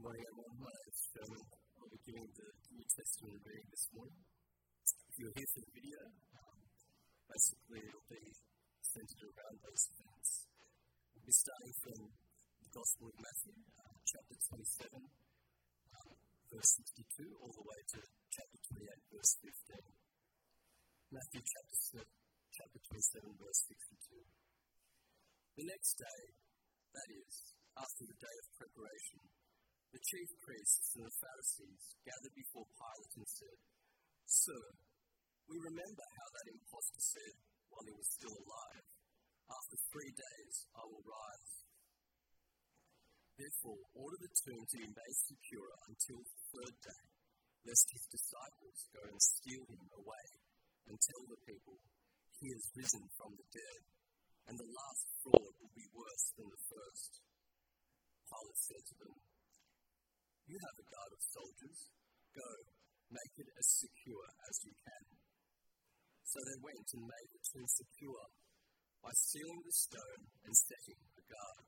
My name is Phil. I'll be giving the New Testament reading this morning. If you're here for the video, um, basically it'll be centered around those events. We'll be starting from the Gospel of Matthew, uh, chapter 27, um, verse 62, all the way to chapter 28, verse 15. Matthew chapter, chapter 27, verse 62. The next day, that is, after the day of preparation, the chief priests and the Pharisees gathered before Pilate and said, Sir, we remember how that impostor said while he was still alive, After three days I will rise. Therefore, order the tomb to be made secure until the third day, lest his disciples go and steal him away and tell the people, He has risen from the dead, and the last fraud will be worse than the first. Pilate said to them, You have a guard of soldiers. Go, make it as secure as you can. So they went and made the tomb secure by sealing the stone and setting a guard.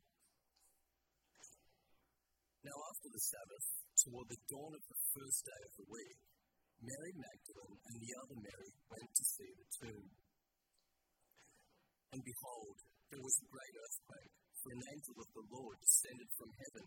Now, after the Sabbath, toward the dawn of the first day of the week, Mary Magdalene and the other Mary went to see the tomb. And behold, there was a great earthquake, for an angel of the Lord descended from heaven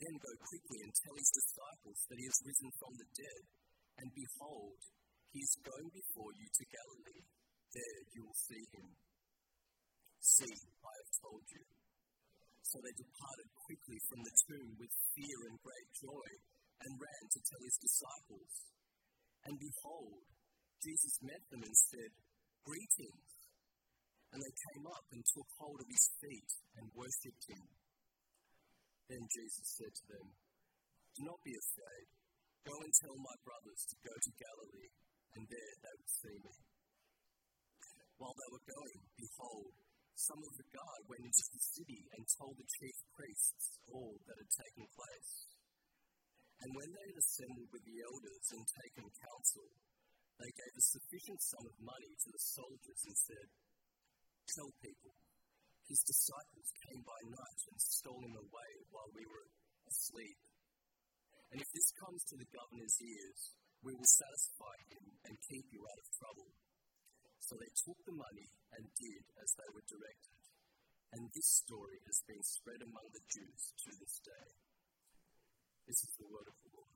Then go quickly and tell his disciples that he has risen from the dead, and behold, he is going before you to Galilee. There you will see him. See, I have told you. So they departed quickly from the tomb with fear and great joy, and ran to tell his disciples. And behold, Jesus met them and said, Greetings. And they came up and took hold of his feet and worshipped him. Then Jesus said to them, Do not be afraid. Go and tell my brothers to go to Galilee, and there they will see me. While they were going, behold, some of the guard went into the city and told the chief priests all that had taken place. And when they had assembled with the elders and taken counsel, they gave a sufficient sum of money to the soldiers and said, Tell people, his disciples came by night and stole him away while we were asleep. And if this comes to the governor's ears, we will satisfy him and keep you out of trouble. So they took the money and did as they were directed. And this story has been spread among the Jews to this day. This is the word of the Lord.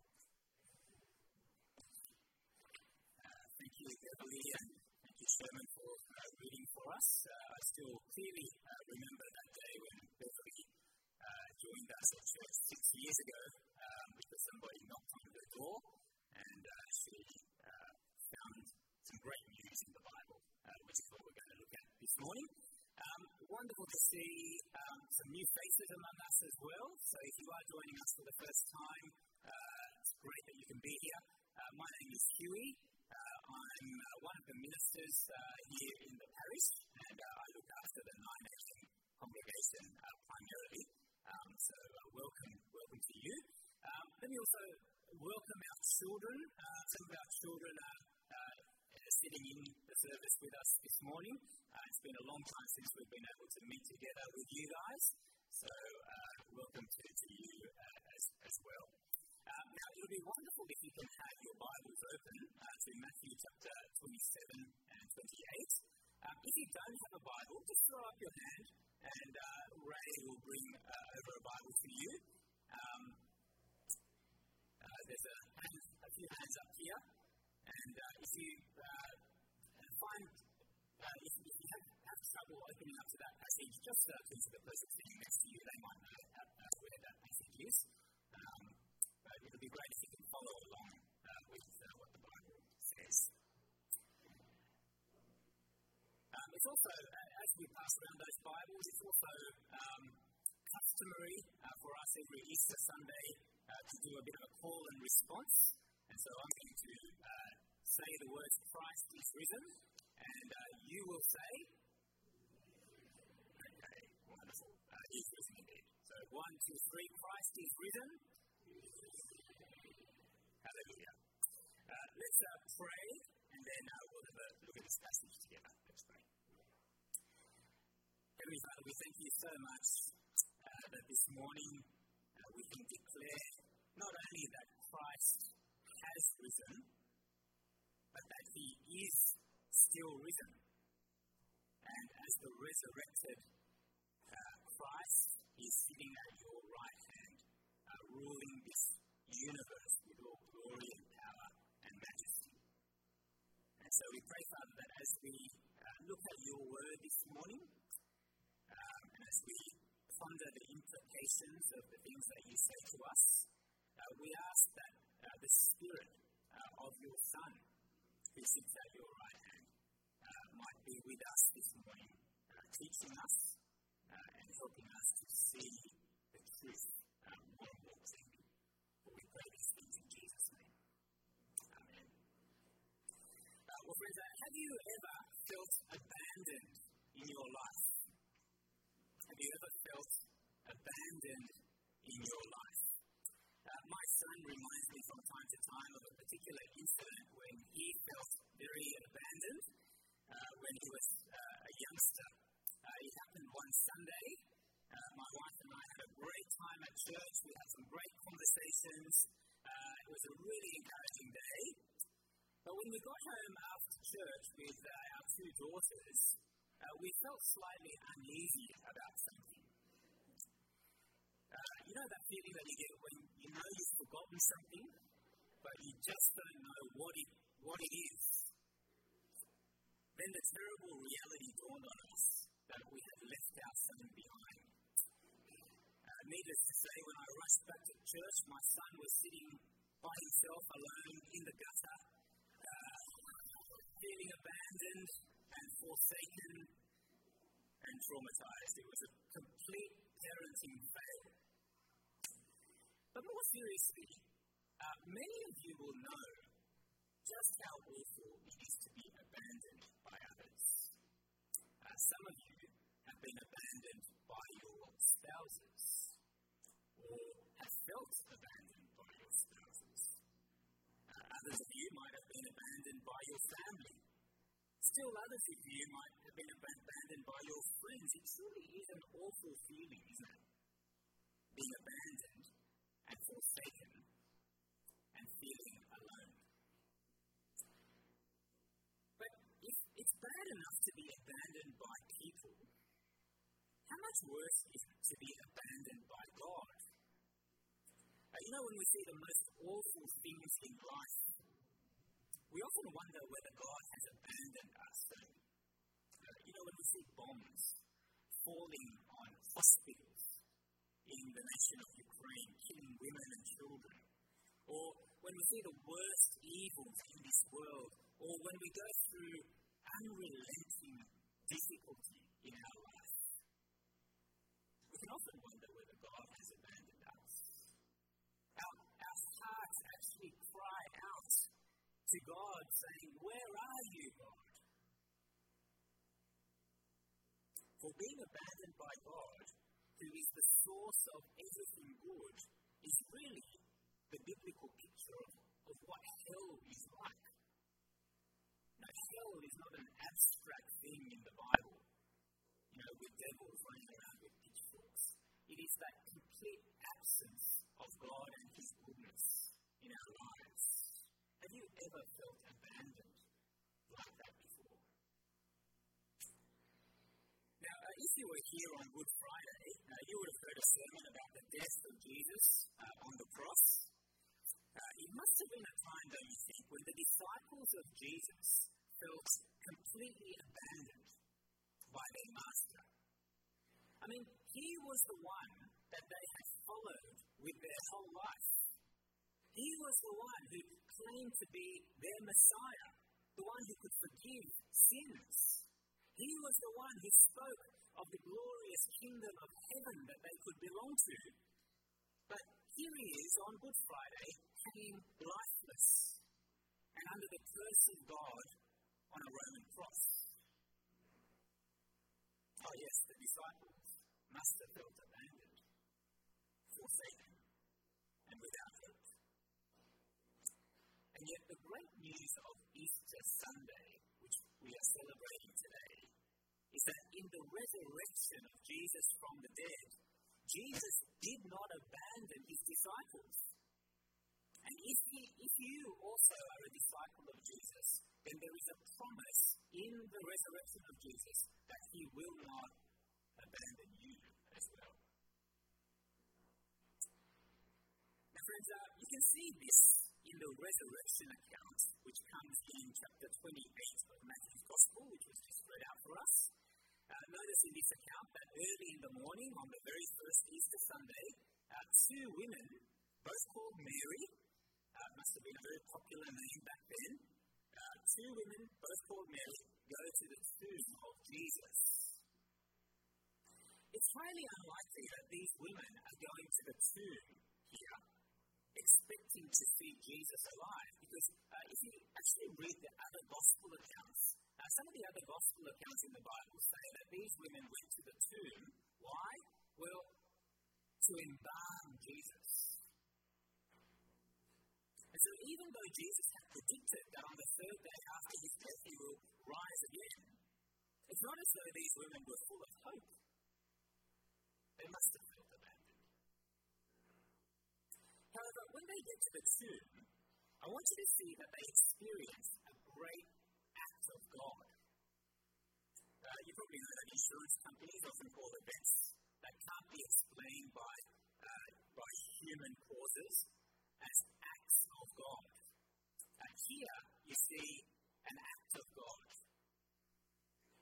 Uh, thank you, Beverly, Sherman, for uh, reading for us. Uh, I still clearly uh, remember that day when Beverly uh, joined us at church six years ago um, because somebody knocked on the door and uh, she found some great news in the Bible, which is what we're going to look at this morning. Um, wonderful to see um, some new faces among us as well. So if you are joining us for the first time, uh, it's great that you can be here. Uh, my name is Huey. Uh, I'm uh, one of the ministers uh, here in the parish, and I look after the Nine Nation congregation primarily. Um, so welcome, welcome to you. Um, let me also welcome our children. some of our children are sitting in the service with us this morning. Uh, it's been a long time since we've been able to meet together with you guys. So, uh, welcome to, to you uh, as, as well. Um, now, it would be wonderful if you can have your Bibles open uh, to Matthew chapter 27 and 28. Um, if you don't have a Bible, just throw up your hand and uh, Ray will bring uh, over a Bible to you. Um, there's a, a few hands up here. And uh, if you uh, find, uh, if, if, you have, have, trouble opening up to that passage, just uh, to the person sitting next to you. They might know where that passage is. It would be great if you can follow along uh, with uh, what the Bible says. Um, it's also, as we pass around those Bibles, it's also um, customary for us every Easter Sunday uh, to do a bit of a call and response. And so I'm going to uh, say the words Christ is risen, and uh, you will say, Okay, wonderful. Uh, is risen indeed. So one, two, three, Christ is risen. Hallelujah. Uh, let's uh, pray, and then uh, we'll have a look at this passage together. Let's pray. Heavenly Father, we thank you so much uh, that this morning uh, we can declare not only that Christ has risen, but that he is still risen. And as the resurrected uh, Christ is sitting at your right ruling this universe with all glory and power and majesty. And so we pray, Father, that as we uh, look at your word this morning, um, and as we ponder the implications of the things that you say to us, uh, we ask that uh, the Spirit uh, of your Son, who sits at your right hand, uh, might be with us this morning, uh, teaching us and helping us to see the truth um, more and more clearly. For we pray these things in Jesus' name. Amen. well, friends, have you ever felt abandoned in your life? Have you ever felt abandoned in your life? Uh, my son reminds me from time to when we got home after church with our two daughters, we felt slightly uneasy about something. Uh, you know that feeling that you get when you know you've forgotten something, but you just don't know what it, what it is? Then the terrible reality dawned on us that we had left our son behind. Uh, needless to say, when I rushed back to church, my son was sitting by himself alone in the gutter, uh, feeling abandoned and forsaken and traumatized. It was a complete parenting fail. But more seriously, uh, many of you will know just how awful it is to be abandoned by others. Uh, some of you have been abandoned by your spouses or have felt abandoned by your spouses. Uh, others of you might have been abandoned by your family. Still, others of you might have been abandoned by your friends. It truly is an awful feeling, isn't it? Being abandoned and forsaken and feeling alone. But if it's bad enough to be abandoned by people, how much worse is it to be abandoned by God? You know, when we see the most awful things in life, we often wonder whether God has abandoned us. Uh, you know, when we see bombs falling on hospitals in the nation of Ukraine, killing women and children, or when we see the worst evils in this world, or when we go through unrelenting difficulty in our life, we can often wonder to God, saying, Where are you, God? For being abandoned by God, who is the source of everything good, is really the biblical picture of, of what hell is like. Now, hell is not an abstract thing in the Bible, you know, with devils running around with pitchforks. It is that complete absence of God and His goodness in our lives. Have you ever felt abandoned like that before? Now, uh, if you were here on Good Friday, uh, you would have heard a sermon about the death of Jesus uh, on the cross. Uh, it must have been a time, don't you think, when the disciples of Jesus felt completely abandoned by their master. I mean, he was the one that they had followed with their whole life. He was the one who claimed to be their Messiah, the one who could forgive sins. He was the one who spoke of the glorious kingdom of heaven that they could belong to. But here he is on Good Friday hanging lifeless and under the curse of God on a Roman cross. Oh, yes, the disciples must have felt abandoned, forsaken, and without. And yet, the great news of Easter Sunday, which we are celebrating today, is that in the resurrection of Jesus from the dead, Jesus did not abandon his disciples. And if, he, if you also are a disciple of Jesus, then there is a promise in the resurrection of Jesus that he will not abandon you as well. Now, friends, uh, you can see this in the resurrection account, which comes in chapter 28 of Matthew's Gospel, which was just read out for us. Uh, notice in this account that early in the morning, on the very first Easter Sunday, uh, two women, both called Mary, uh, must have been a very popular name back then, uh, two women, both called Mary, go to the tomb of Jesus. It's highly unlikely that these women are going to the tomb expecting to see Jesus alive because uh, if you actually read the other gospel accounts, uh, some of the other gospel accounts in the Bible say that these women went to the tomb. Why? Well, to embalm Jesus. And so, even though Jesus had predicted that on the third day after his death he will rise again, it's not as though these women were full of hope. They must have abandoned. However, when they get to the tomb, I want you to see that they experience a great act of God. Uh, you probably know that insurance companies often call events that can't be explained by, uh, by human causes as acts of God. Uh, here, you see an act of God.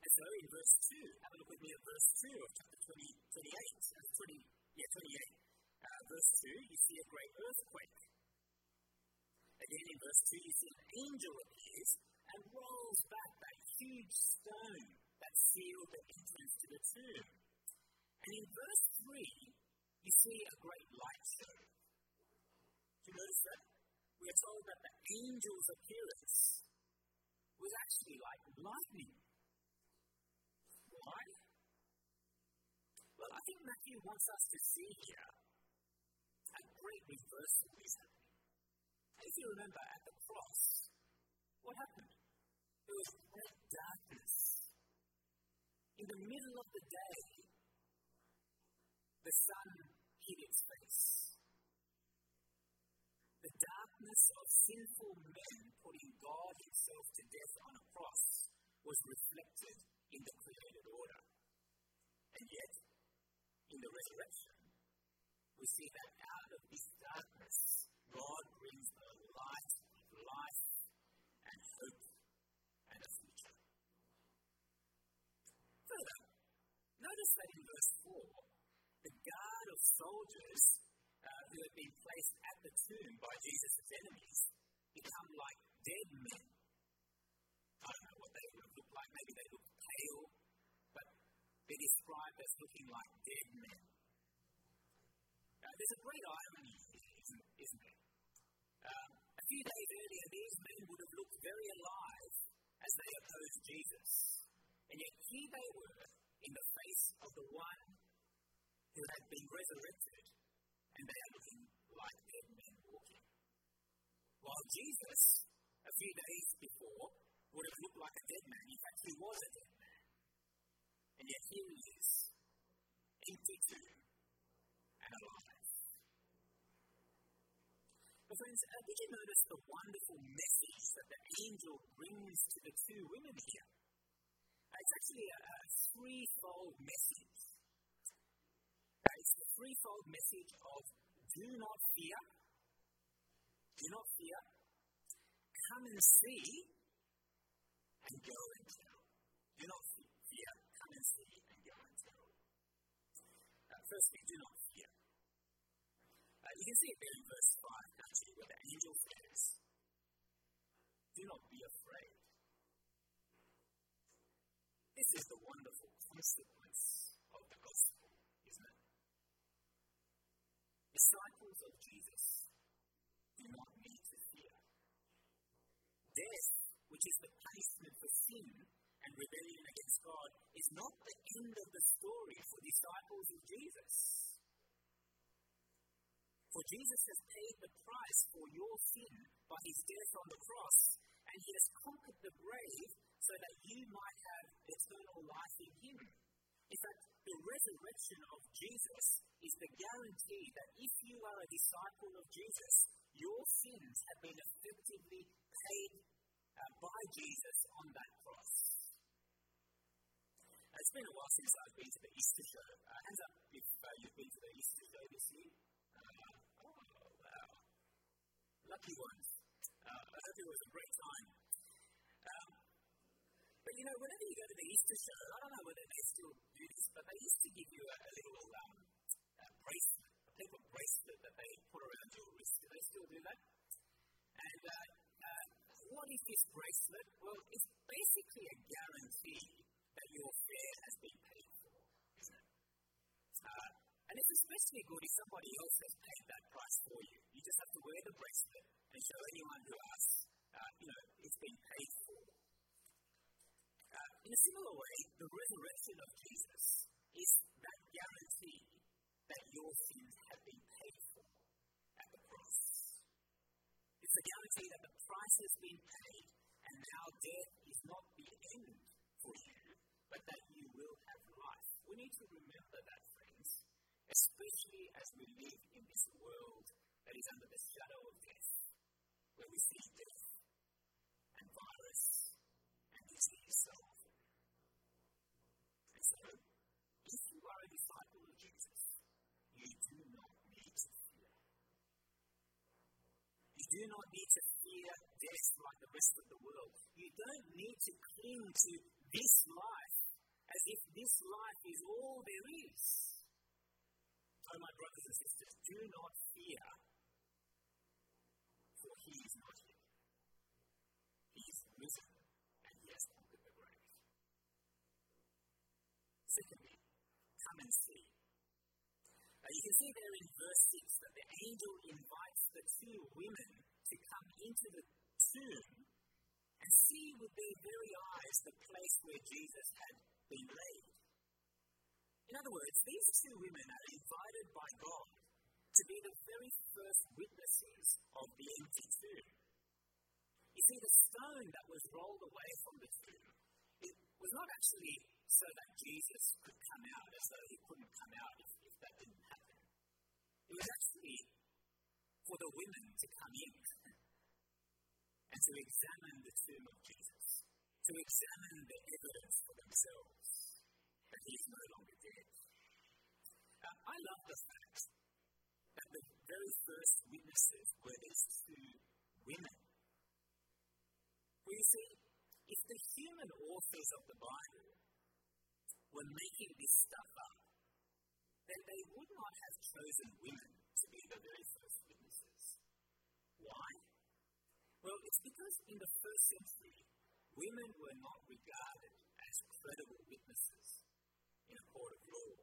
And so in verse 2, have a look with me at verse 2 of chapter 20, 28. Uh, 20, yeah, 28. Uh, verse 2, you see a great earthquake. Again, in verse 2, you see an angel appears and rolls back that huge stone that sealed the entrance to the tomb. And in verse 3, you see a great light show. Do you notice that? We are told that the angel's appearance was actually like lightning. Why? Well, I think Matthew wants us to see here great reversal is happening. And if you remember at the cross, what happened? There was great darkness. In the middle of the day, the sun hid its face. The darkness of sinful men putting God Himself to death on a cross was reflected in the created order. And yet, in the resurrection, we see that out of this darkness, God brings the light of life and hope and a future. Further, notice that in verse 4, the guard of soldiers uh, who had been placed at the tomb by Jesus' enemies become like dead men. I don't know what they would have looked like. Maybe they looked pale, but they're described as looking like dead men. There's a great irony isn't there? Um, a few days earlier, these men would have looked very alive as they opposed Jesus. And yet here they were in the face of the one who had been resurrected, and they are looking like dead men walking. While Jesus, a few days before, would have looked like a dead man. In fact, he was a dead man. And yet here he is, empty tomb and alive. Friends, uh, did you notice the wonderful message that the angel brings to the two women here? Uh, it's actually a, a threefold message. Uh, it's the threefold message of do not fear, do not fear, come and see, and go and tell. Do not fear, come and see, and go and tell. Uh, firstly, do not you can see it there in verse 5, can't where the angel says, Do not be afraid. This is the wonderful consequence of the gospel, isn't it? Disciples of Jesus do not need to fear. Death, which is the punishment for sin and rebellion against God, is not the end of the story for disciples of Jesus. For Jesus has paid the price for your sin by his death on the cross, and he has conquered the grave so that you might have eternal life in him. In fact, the resurrection of Jesus is the guarantee that if you are a disciple of Jesus, your sins have been effectively paid uh, by Jesus on that cross. It's been a while since I've been to the Easter show. Uh, hands up if uh, you've been to the Easter show this year. Uh, oh, wow. Lucky ones. Uh, I hope it was a great time. Um, but you know, whenever you go to the Easter show, I don't know whether they still do this, but they used to give you a, a little um, a bracelet, a paper bracelet that they put around your wrist. Do they still do that? And uh, uh, what is this bracelet? Well, it's basically a guarantee that your fare has been paid for, isn't it? Uh, and it's especially good if somebody else has paid that price for you. You just have to wear the bracelet and show anyone who asks, uh, you know, it's been paid for. Uh, in a similar way, the resurrection of Jesus is that guarantee that your sins have been paid for at the cross. It's a guarantee that the price has been paid and now death is not the end for you, but that you will have life. We need to remember that, especially as we live in this world that is under the shadow of death, where we see death and virus and disease so. And so, if you are a disciple of Jesus, you do not need to fear. You do not need to fear death like the rest of the world. You don't need to cling to this life as if this life is all there is. Oh, my brothers and sisters, do not fear, for he is not here. He is risen, and he has conquered the grave. Secondly, come and see. Uh, you can see there in verse 6 that the angel invites the two women to come into the tomb and see with their very eyes the place where Jesus had been laid. In other words, these two women are invited by God to be the very first witnesses of the empty tomb. You see, the stone that was rolled away from the tomb, it was not actually so that Jesus could come out, as though he couldn't come out if, if that didn't happen. It was actually for the women to come in and to examine the tomb of Jesus, to examine the evidence for themselves that he is no longer dead. I love the fact that the very first witnesses were these two women. Well, you see, if the human authors of the Bible were making this stuff up, then they would not have chosen women to be the very first witnesses. Why? Well, it's because in the first century, women were not regarded as credible witnesses in a court of law.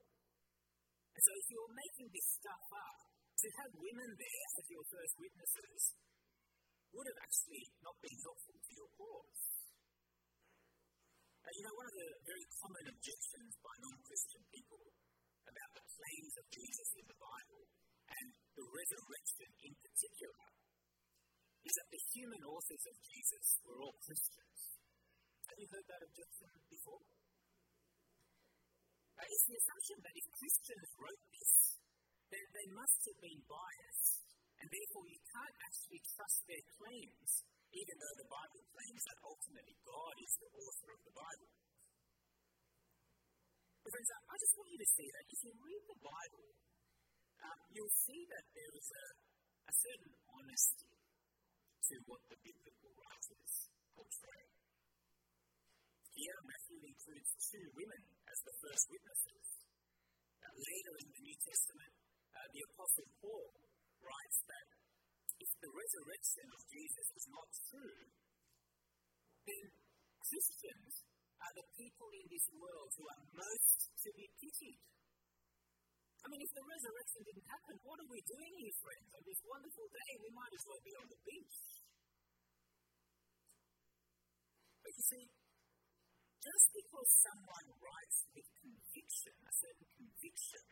And so, if you're making this stuff up, to have women there as your first witnesses would have actually not been helpful to your cause. Uh, you know, one of the very common objections by non Christian people about the claims of Jesus in the Bible and the resurrection in particular is that the human authors of Jesus were all Christians. Have you heard that objection before? Uh, it's the assumption that if Christians wrote this, then they must have been biased, and therefore you can't actually trust their claims, even though the Bible claims that ultimately God is the author of the Bible. But friends, I just want you to see that if you read the Bible, um, you'll see that there is a, a certain honesty to what the biblical writers portray. Here, Matthew includes two women as the first witnesses. Later in the New Testament, uh, the Apostle Paul writes that if the resurrection of Jesus is not true, then Christians are the people in this world who are most to be pitied. I mean, if the resurrection didn't happen, what are we doing here, friends? On this wonderful day, we might as well be on the beach. But you see, just because someone writes with conviction, a certain conviction,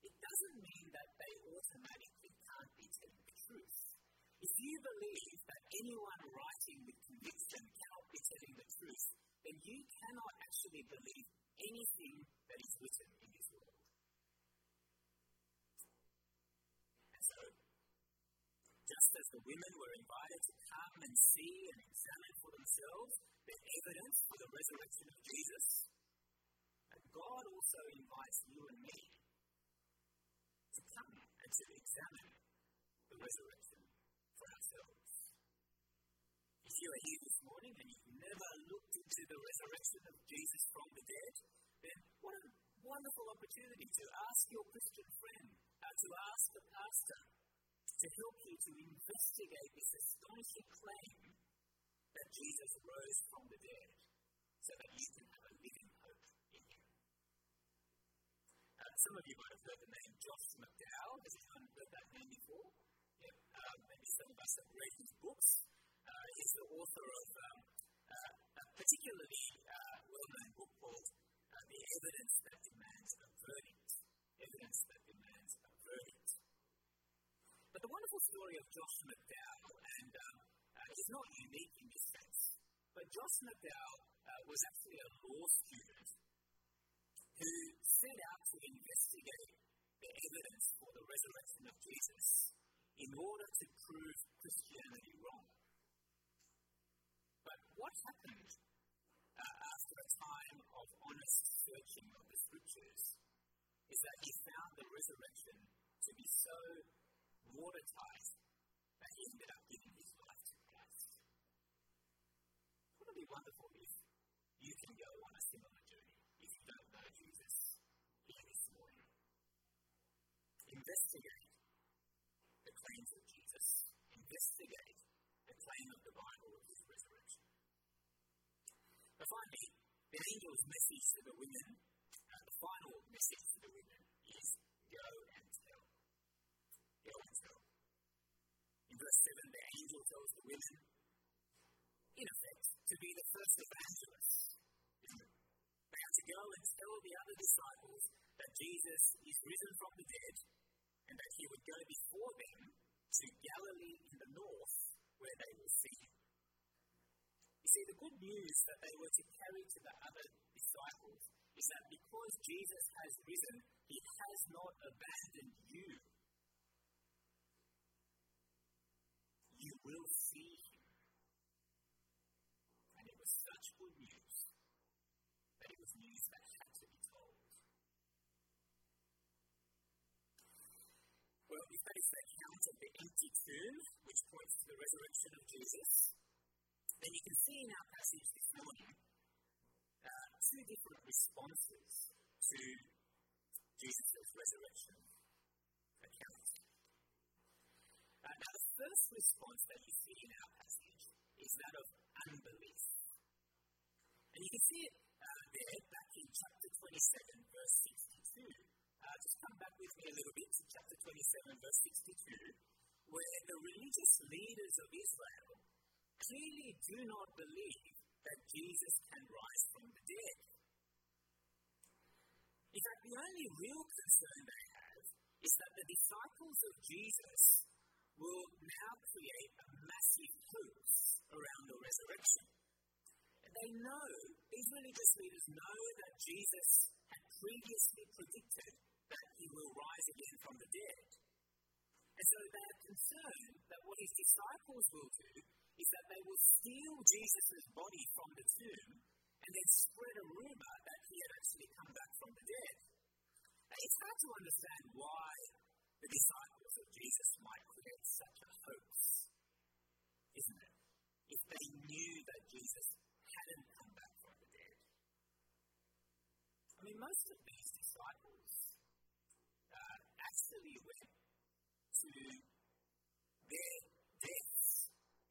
it doesn't mean that they automatically can't be telling the truth. If you believe that anyone writing with conviction cannot be telling the truth, then you cannot actually believe anything that is written in this world. And so, just as the women were invited to come and see and examine for themselves the evidence for the resurrection of Jesus, and God also invites you and me to come and to examine the resurrection for ourselves. If you are here this morning and you've never looked into the resurrection of Jesus from the dead, then what a wonderful opportunity to ask your Christian friend, uh, to ask the pastor, to help you to investigate this astonishing claim that Jesus rose from the dead so that you can have a living hope in him. Uh, some of you might have heard the name Josh McDowell. Has anyone heard that name before? Yep. Um, maybe some of us have read his books. Uh, he's the author of um, uh, a particularly uh, well-known book called uh, The Evidence That Demands a Verdict. Evidence That Demands a Verdict. But the wonderful story of Josh McDowell, and um, is not unique in this sense, but Josh McDowell uh, was actually a law student who set out to investigate the evidence for the resurrection of Jesus in order to prove Christianity wrong. But what happened uh, after a time of honest searching of the scriptures is that he found the resurrection to be so watertight that he ended up giving his life. Wouldn't it be wonderful if you can go on a similar journey if you don't know Jesus here this morning? Investigate the claims of Jesus. Investigate the claim of the Bible of his resurrection. But finally, the angel's message to the women, uh, the final message to the women, is go and tell. Go and tell. In verse 7, the angel tells the women, in effect, to be the first evangelists. They are to go and tell the other disciples that Jesus is risen from the dead and that he would go before them to Galilee in the north where they will see him. You see, the good news that they were to carry to the other disciples is that because Jesus has risen, he has not abandoned you. You will see him. Was news that it was news that had to be told. Well, that is the account of the empty tomb, which points to the resurrection of Jesus, then you can see in our passage this morning uh, two different responses to Jesus' resurrection account. Uh, now, the first response that you see in our passage is that of can see it uh, there back in chapter 27, verse 62. Uh, just come back with me a little bit to chapter 27, verse 62, where the religious leaders of Israel clearly do not believe that Jesus can rise from the dead. In fact, the only real concern they have is that the disciples of Jesus will now create a massive hoax around the resurrection. They know, these religious leaders know that Jesus had previously predicted that he will rise again from the dead. And so they are concerned that what his disciples will do is that they will steal Jesus' body from the tomb and then spread a rumor that he had actually come back from the dead. Now, it's hard to understand why the disciples of Jesus might create such a hoax, isn't it? If they knew that Jesus hadn't come back from the dead. I mean, most of these disciples uh, actually went to their deaths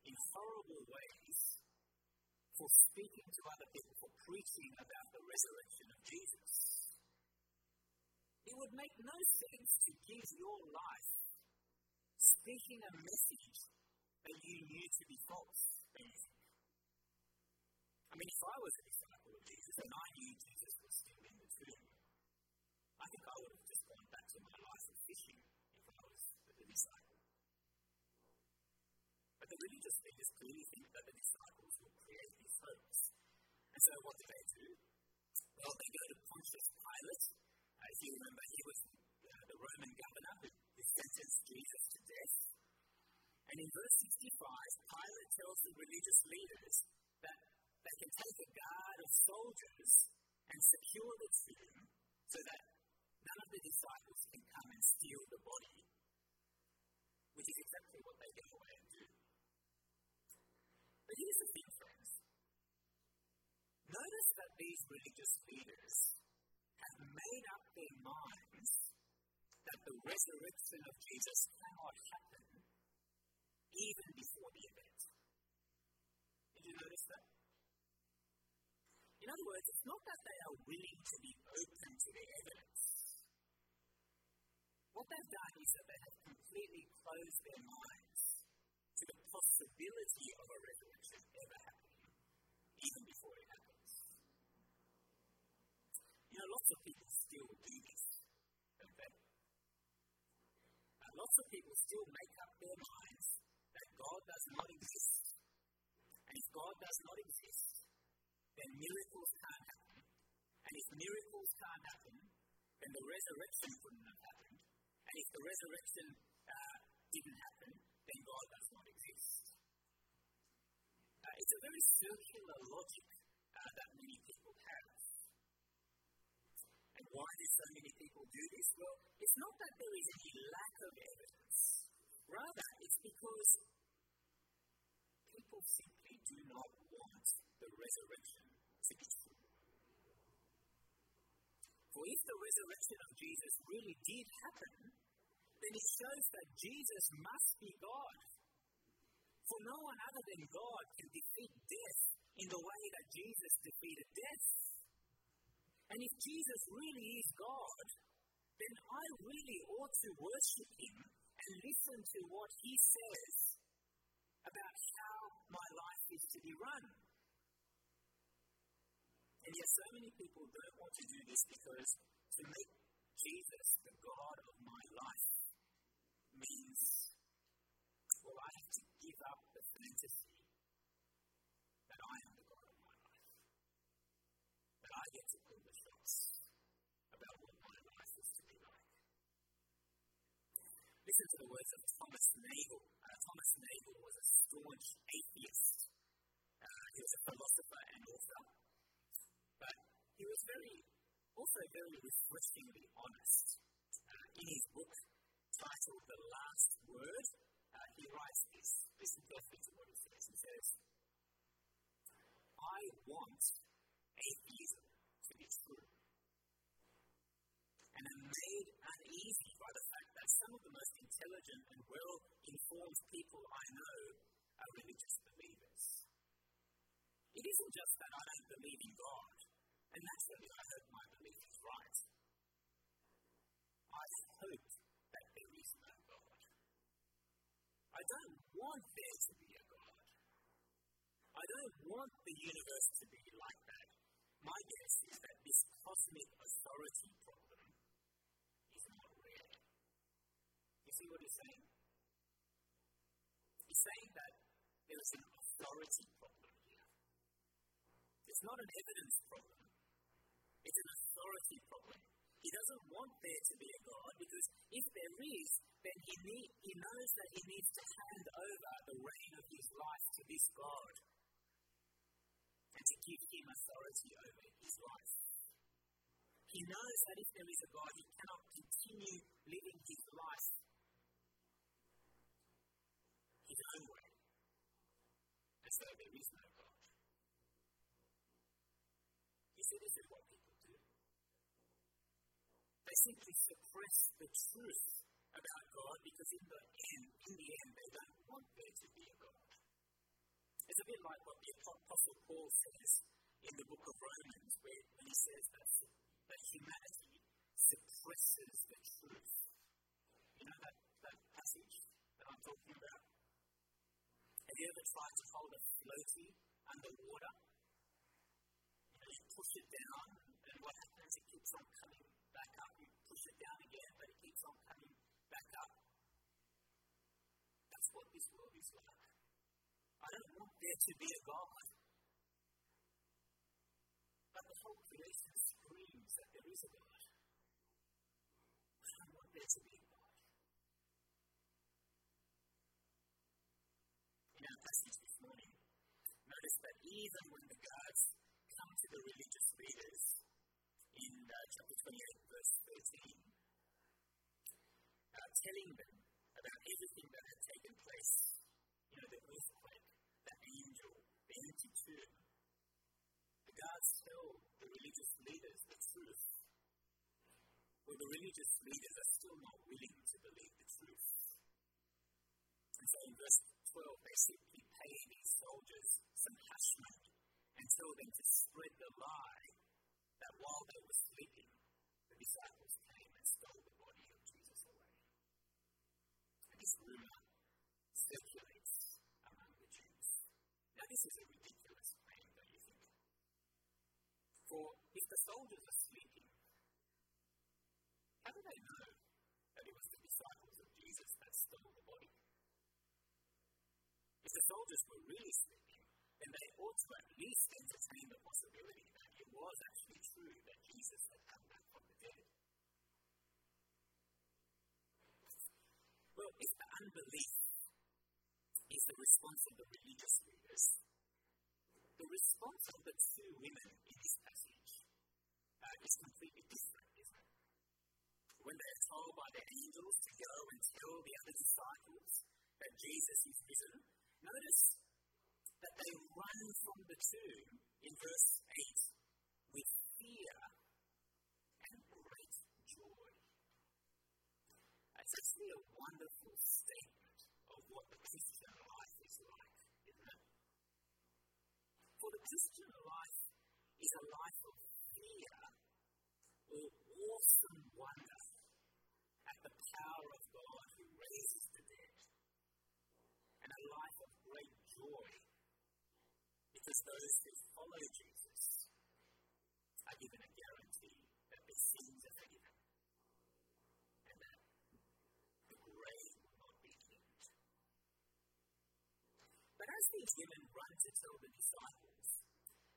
in horrible ways for speaking to other people, for preaching about the resurrection of Jesus. It would make no sense to give your life speaking a message that you knew to be false. I mean, if I was a disciple of Jesus and I knew Jesus was still in the tomb, I think I would have just gone back to my life of fishing if I was a disciple. But the religious leaders clearly think that the disciples will create these hopes. And so what do they do? Well, they go to Pontius Pilate. If you remember, he was uh, the Roman governor who sentenced Jesus to death. And in verse 65, Pilate tells the religious leaders that they can take a guard of soldiers and secure the tomb so that none of the disciples can come and steal the body, which is exactly what they go away and do. But here's the thing, friends. Notice that these religious leaders have made up their minds that the resurrection of Jesus cannot happen even before the event. Did you notice that? In other words, it's not that they are willing to be open to the evidence. What they've done is that they have completely closed their minds to the possibility of a resurrection ever happening, even before it happens. You know, lots of people still do this, don't they? And lots of people still make up their minds that God does not exist. And if God does not exist, then miracles can't happen. And if miracles can't happen, then the resurrection couldn't have happened. And if the resurrection uh, didn't happen, then God does not exist. Uh, it's a very circular logic uh, that many people have. And why do so many people do this? Well, it's not that there is any lack of evidence. Rather, it's because people simply do not the resurrection to be true. For if the resurrection of Jesus really did happen, then it shows that Jesus must be God. For no one other than God can defeat death in the way that Jesus defeated death. And if Jesus really is God, then I really ought to worship him and listen to what he says about how my life is to be run. And yet, so many people don't want to do this because to make Jesus the God of my life means, well, I have to give up the fantasy that I am the God of my life. That I get to call the shots about what my life is to be like. Listen to the words of Thomas Nagel. Uh, Thomas Nagel was a staunch atheist. Uh, he was a philosopher and author. But he was very, also very refreshingly honest. Uh, in his book titled The Last Word, uh, he writes this. Listen carefully to what he says. He says, I want atheism to be true. And I'm made uneasy by the fact that some of the most intelligent and well informed people I know are religious believers. It isn't just that I don't believe in God, and naturally I hope my belief is right. I hope that there is no God. I don't want there to be a God. I don't want the universe to be like that. My guess is that this cosmic authority problem is not real. You see what he's saying? He's saying that there is an authority problem here. It's not an evidence problem. It's an authority problem. He doesn't want there to be a God because if there is, then he, need, he knows that he needs to hand over the reign of his life to this God and to give him authority over his life. He knows that if there is a God, he cannot continue living his life his own way, as though there is no God. You see, this is what people. They simply suppress the truth about God because in the end, in the end, they don't want there to be a God. It's a bit like what the Apostle Paul says in the book of Romans, where, he says that, that humanity suppresses the truth. You know that, that passage that I'm talking about? Have you ever tried to hold a floaty underwater? You know, you push it down, and what happens? It keeps on coming back up. You push it down on coming back up. That's what this world is like. I don't want there to be a God. But the whole creation screams that there is a God. I don't want there to be a God. In our passage this morning, notice that even when the guards come to the religious leaders in uh, chapter 28, verse 13, uh, telling them about everything that had taken place, you know, the earthquake, the angel, the empty tomb, the guards tell the religious leaders the truth. Well, the religious leaders are still not willing to believe the truth. And so in verse 12, they simply pay these soldiers some hush money and tell them to spread the lie that while they were sleeping, the disciples came and stole the body of Jesus away. And this rumor circulates among the Jews. Now, this is a ridiculous claim, don't you think? For if the soldiers are sleeping, how do they know that it was the disciples of Jesus that stole the body? If the soldiers were really sleeping, then they ought to at least entertain the possibility that it was actually true that Jesus had come back from the dead. Well, if the unbelief is the response of the religious leaders, the response of the two women in this passage uh, is completely different, isn't it? When they are told by the angels to go and tell the other disciples that Jesus is risen, notice that they run from the tomb in verse 8 with fear and great joy. It's actually a wonderful statement of what the Christian life is like, isn't it? For the Christian life is a life of fear or awesome wonder at the power of God who raises the dead, and a life of great joy because those who follow Jesus are given a guarantee that their sins are forgiven and that the grave will not be hinged. But as these women run to tell the disciples,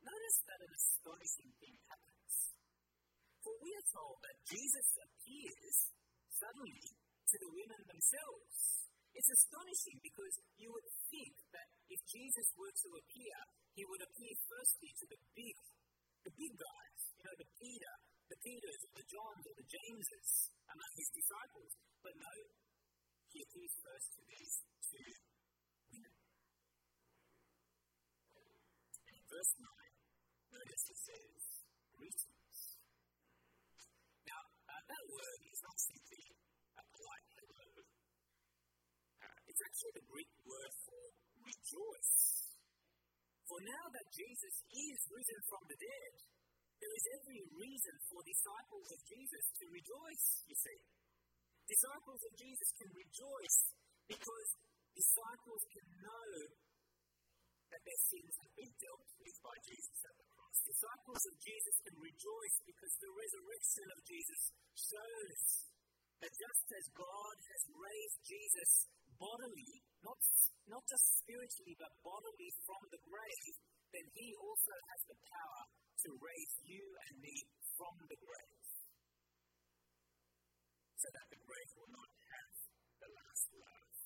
notice that an astonishing thing happens. For we are told that Jesus appears suddenly to the women themselves. It's astonishing because you would think that if Jesus were to appear, he would appear firstly to the big, the big guys, you know, the Peter, the Peters, or the Johns, or the Jameses among his disciples. But no, he appears first to these two women. And in verse 9, notice it says, greetings. Now, uh, that word is not simply a polite hello. Uh, it's actually the Greek word for rejoice. For now that Jesus is risen from the dead, there is every reason for disciples of Jesus to rejoice, you see. Disciples of Jesus can rejoice because disciples can know that their sins have been dealt with by Jesus at the cross. Disciples of Jesus can rejoice because the resurrection of Jesus shows that just as God has raised Jesus bodily, not, not just spiritually, but bodily from the grave, then He also has the power to raise you and me from the grave. So that the grave will not have the last laugh.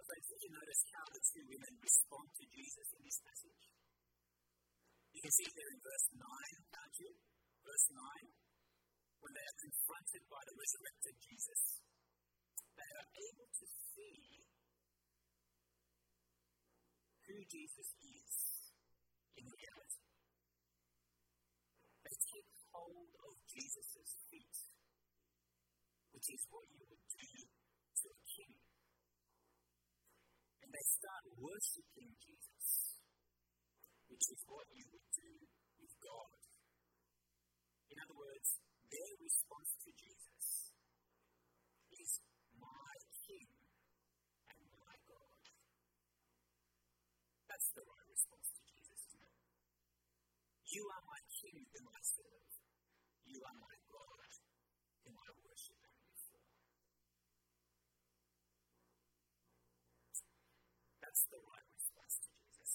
But friends, did you notice how the two women respond to Jesus in this passage? You can see it there in verse 9, can't you? Verse 9. When they are confronted by the resurrected Jesus, they are able to see who Jesus is in reality. They take hold of Jesus' feet, which is what you would do to a king. And they start worshipping Jesus, which is what you would do with God. In other words, their response to Jesus is my King and my God. That's the right response to Jesus, isn't it? You are my King whom I serve. You are my God whom I worship and live for. That's the right response to Jesus.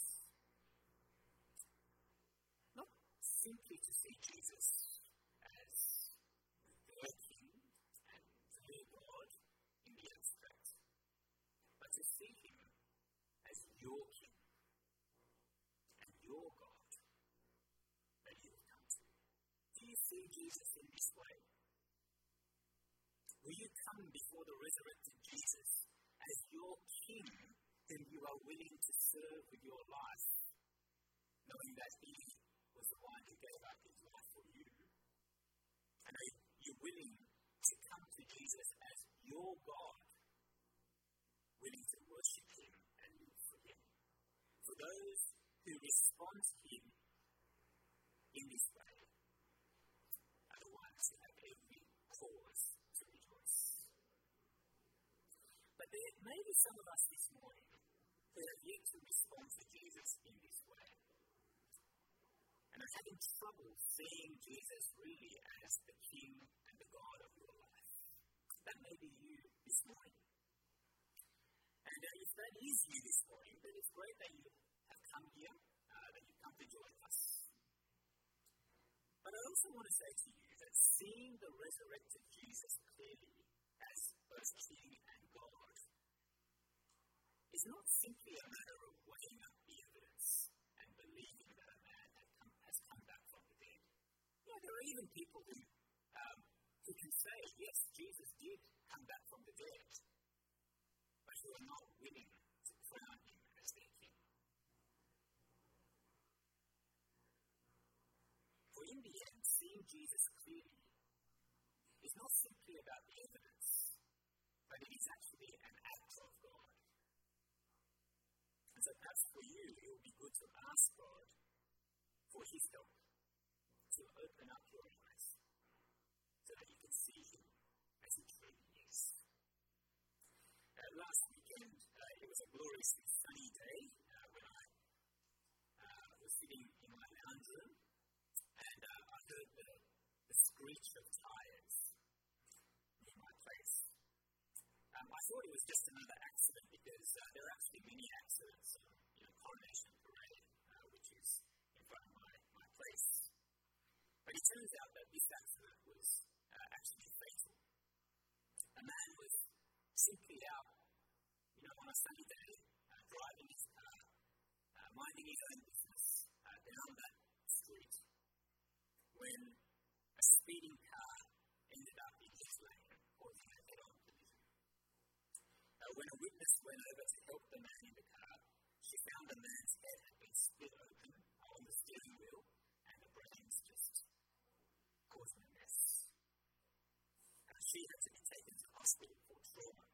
Not simply to see Jesus as the King and the God in the abstract, but to see him as your King and your God that you have come to. Do you see Jesus in this way? Will you come before the resurrected Jesus as your King whom you are willing to serve with your life, knowing that He was the one who gave up His life for you? And are you willing to come to Jesus as your God, willing to worship Him and live for Him? For those who respond to Him in this way are the ones who have every cause to rejoice. But there may be some of us this morning who have yet to respond to Jesus in this way and are having trouble seeing Jesus really as the King and the God of your life. That may be you this morning. And uh, if that is you this morning, then it's great that you have come here, uh, that you've come to join us. But I also want to say to you that seeing the resurrected Jesus clearly as both King and God is not simply a matter of weighing up the evidence and believing that a man come, has come back from the dead. There are even people who, um, who can say, yes, Jesus did come back from the dead, but who are not willing to crown him as their king. For in the end, seeing Jesus clearly is not simply about the evidence, but it is actually an act of God. And so perhaps for you, it will be good to ask God for His help to open up your eyes so that you can see Him as He truly is. Uh, last weekend, uh, it was a gloriously sunny day uh, when I uh, was sitting in my lounge room and uh, I heard the, the screech of tires near my place. Um, I thought it was just another accident because uh, there are actually many accidents on you know, Coronation Parade, uh, which is in front of my, my place. But it turns out that this accident was uh, actually fatal. A man was simply out, you know, on a sunny day, uh, driving his car, uh, minding his own business uh, down that street, when a speeding car ended up in his lane, causing a head-on collision. When a witness went over to help the man in the car, she found the man's head had been split open on the steering wheel, and the brains just causing a mess. Uh, she had to be taken to hospital for trauma.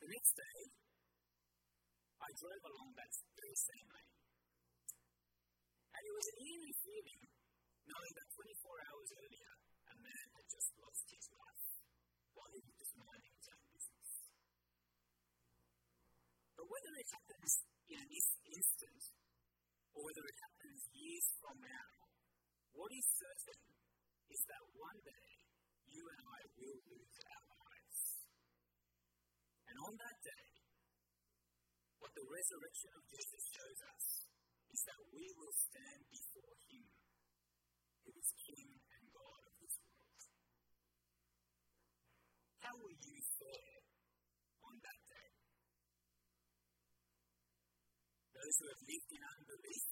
The next day, I drove along that very same lane. And it was an eerie feeling knowing that 24 hours earlier, a man had just lost his life while he was just minding his own business. But whether it happens in this instant or whether it happens years from now, what is certain is that one day you and I will lose our lives. And on that day, what the resurrection of Jesus shows us is that we will stand before Him, who is King and God of this world. How will you fare on that day? Those who have lived in unbelief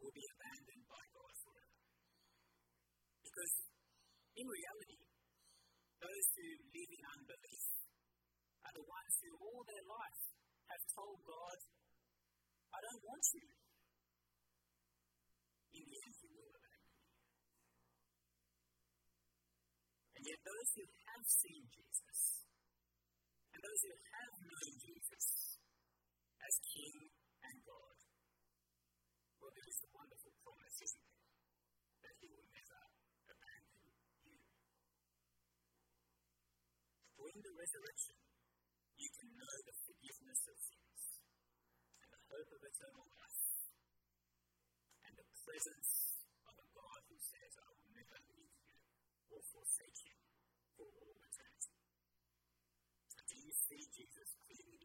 will be abandoned by God forever. Because in reality, those who live in unbelief are the ones who all their life have told God, I don't want you. In the end, you will abandon me. And yet, those who have seen Jesus, and those who have known Jesus as King and God. Well, there is a wonderful promise, isn't there, that He will never abandon you. For the resurrection, you can know the forgiveness of sins and the hope of eternal life and the presence of a God who says, I will never leave you or forsake you for all eternity. Do you see Jesus clearly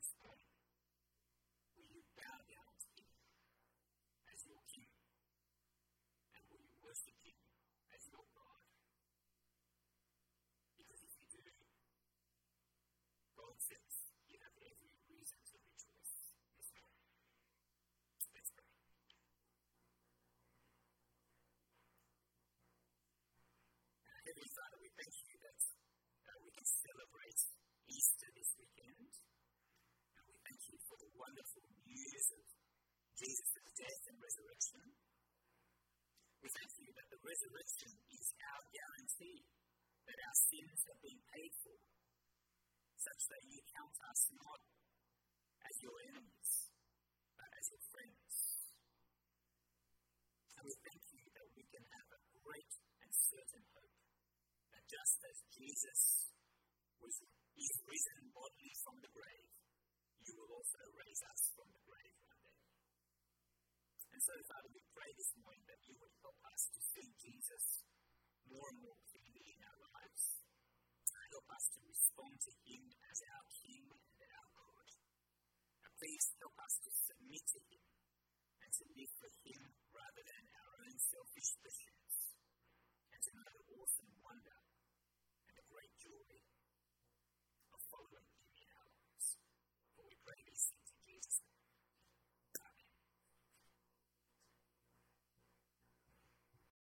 Says you have every reason to rejoice this morning. Let's pray. Heavenly Father, we thank you that uh, we can celebrate Easter this weekend. And we thank you for the wonderful news of Jesus' death and resurrection. We thank you that the resurrection is our guarantee that our sins have been paid for, such that you count us not as your enemies, but as your friends. And we thank you that we can have a great and certain hope that just as Jesus was, is risen bodily from the grave, you will also raise us from the grave one day. And so, Father, we pray this morning that you would help us to see Jesus more and more clearly in our lives. Help us to respond to him as our King and our God. And please help us to submit to him and to live for him rather than our own selfish pursuits. And to know the awesome wonder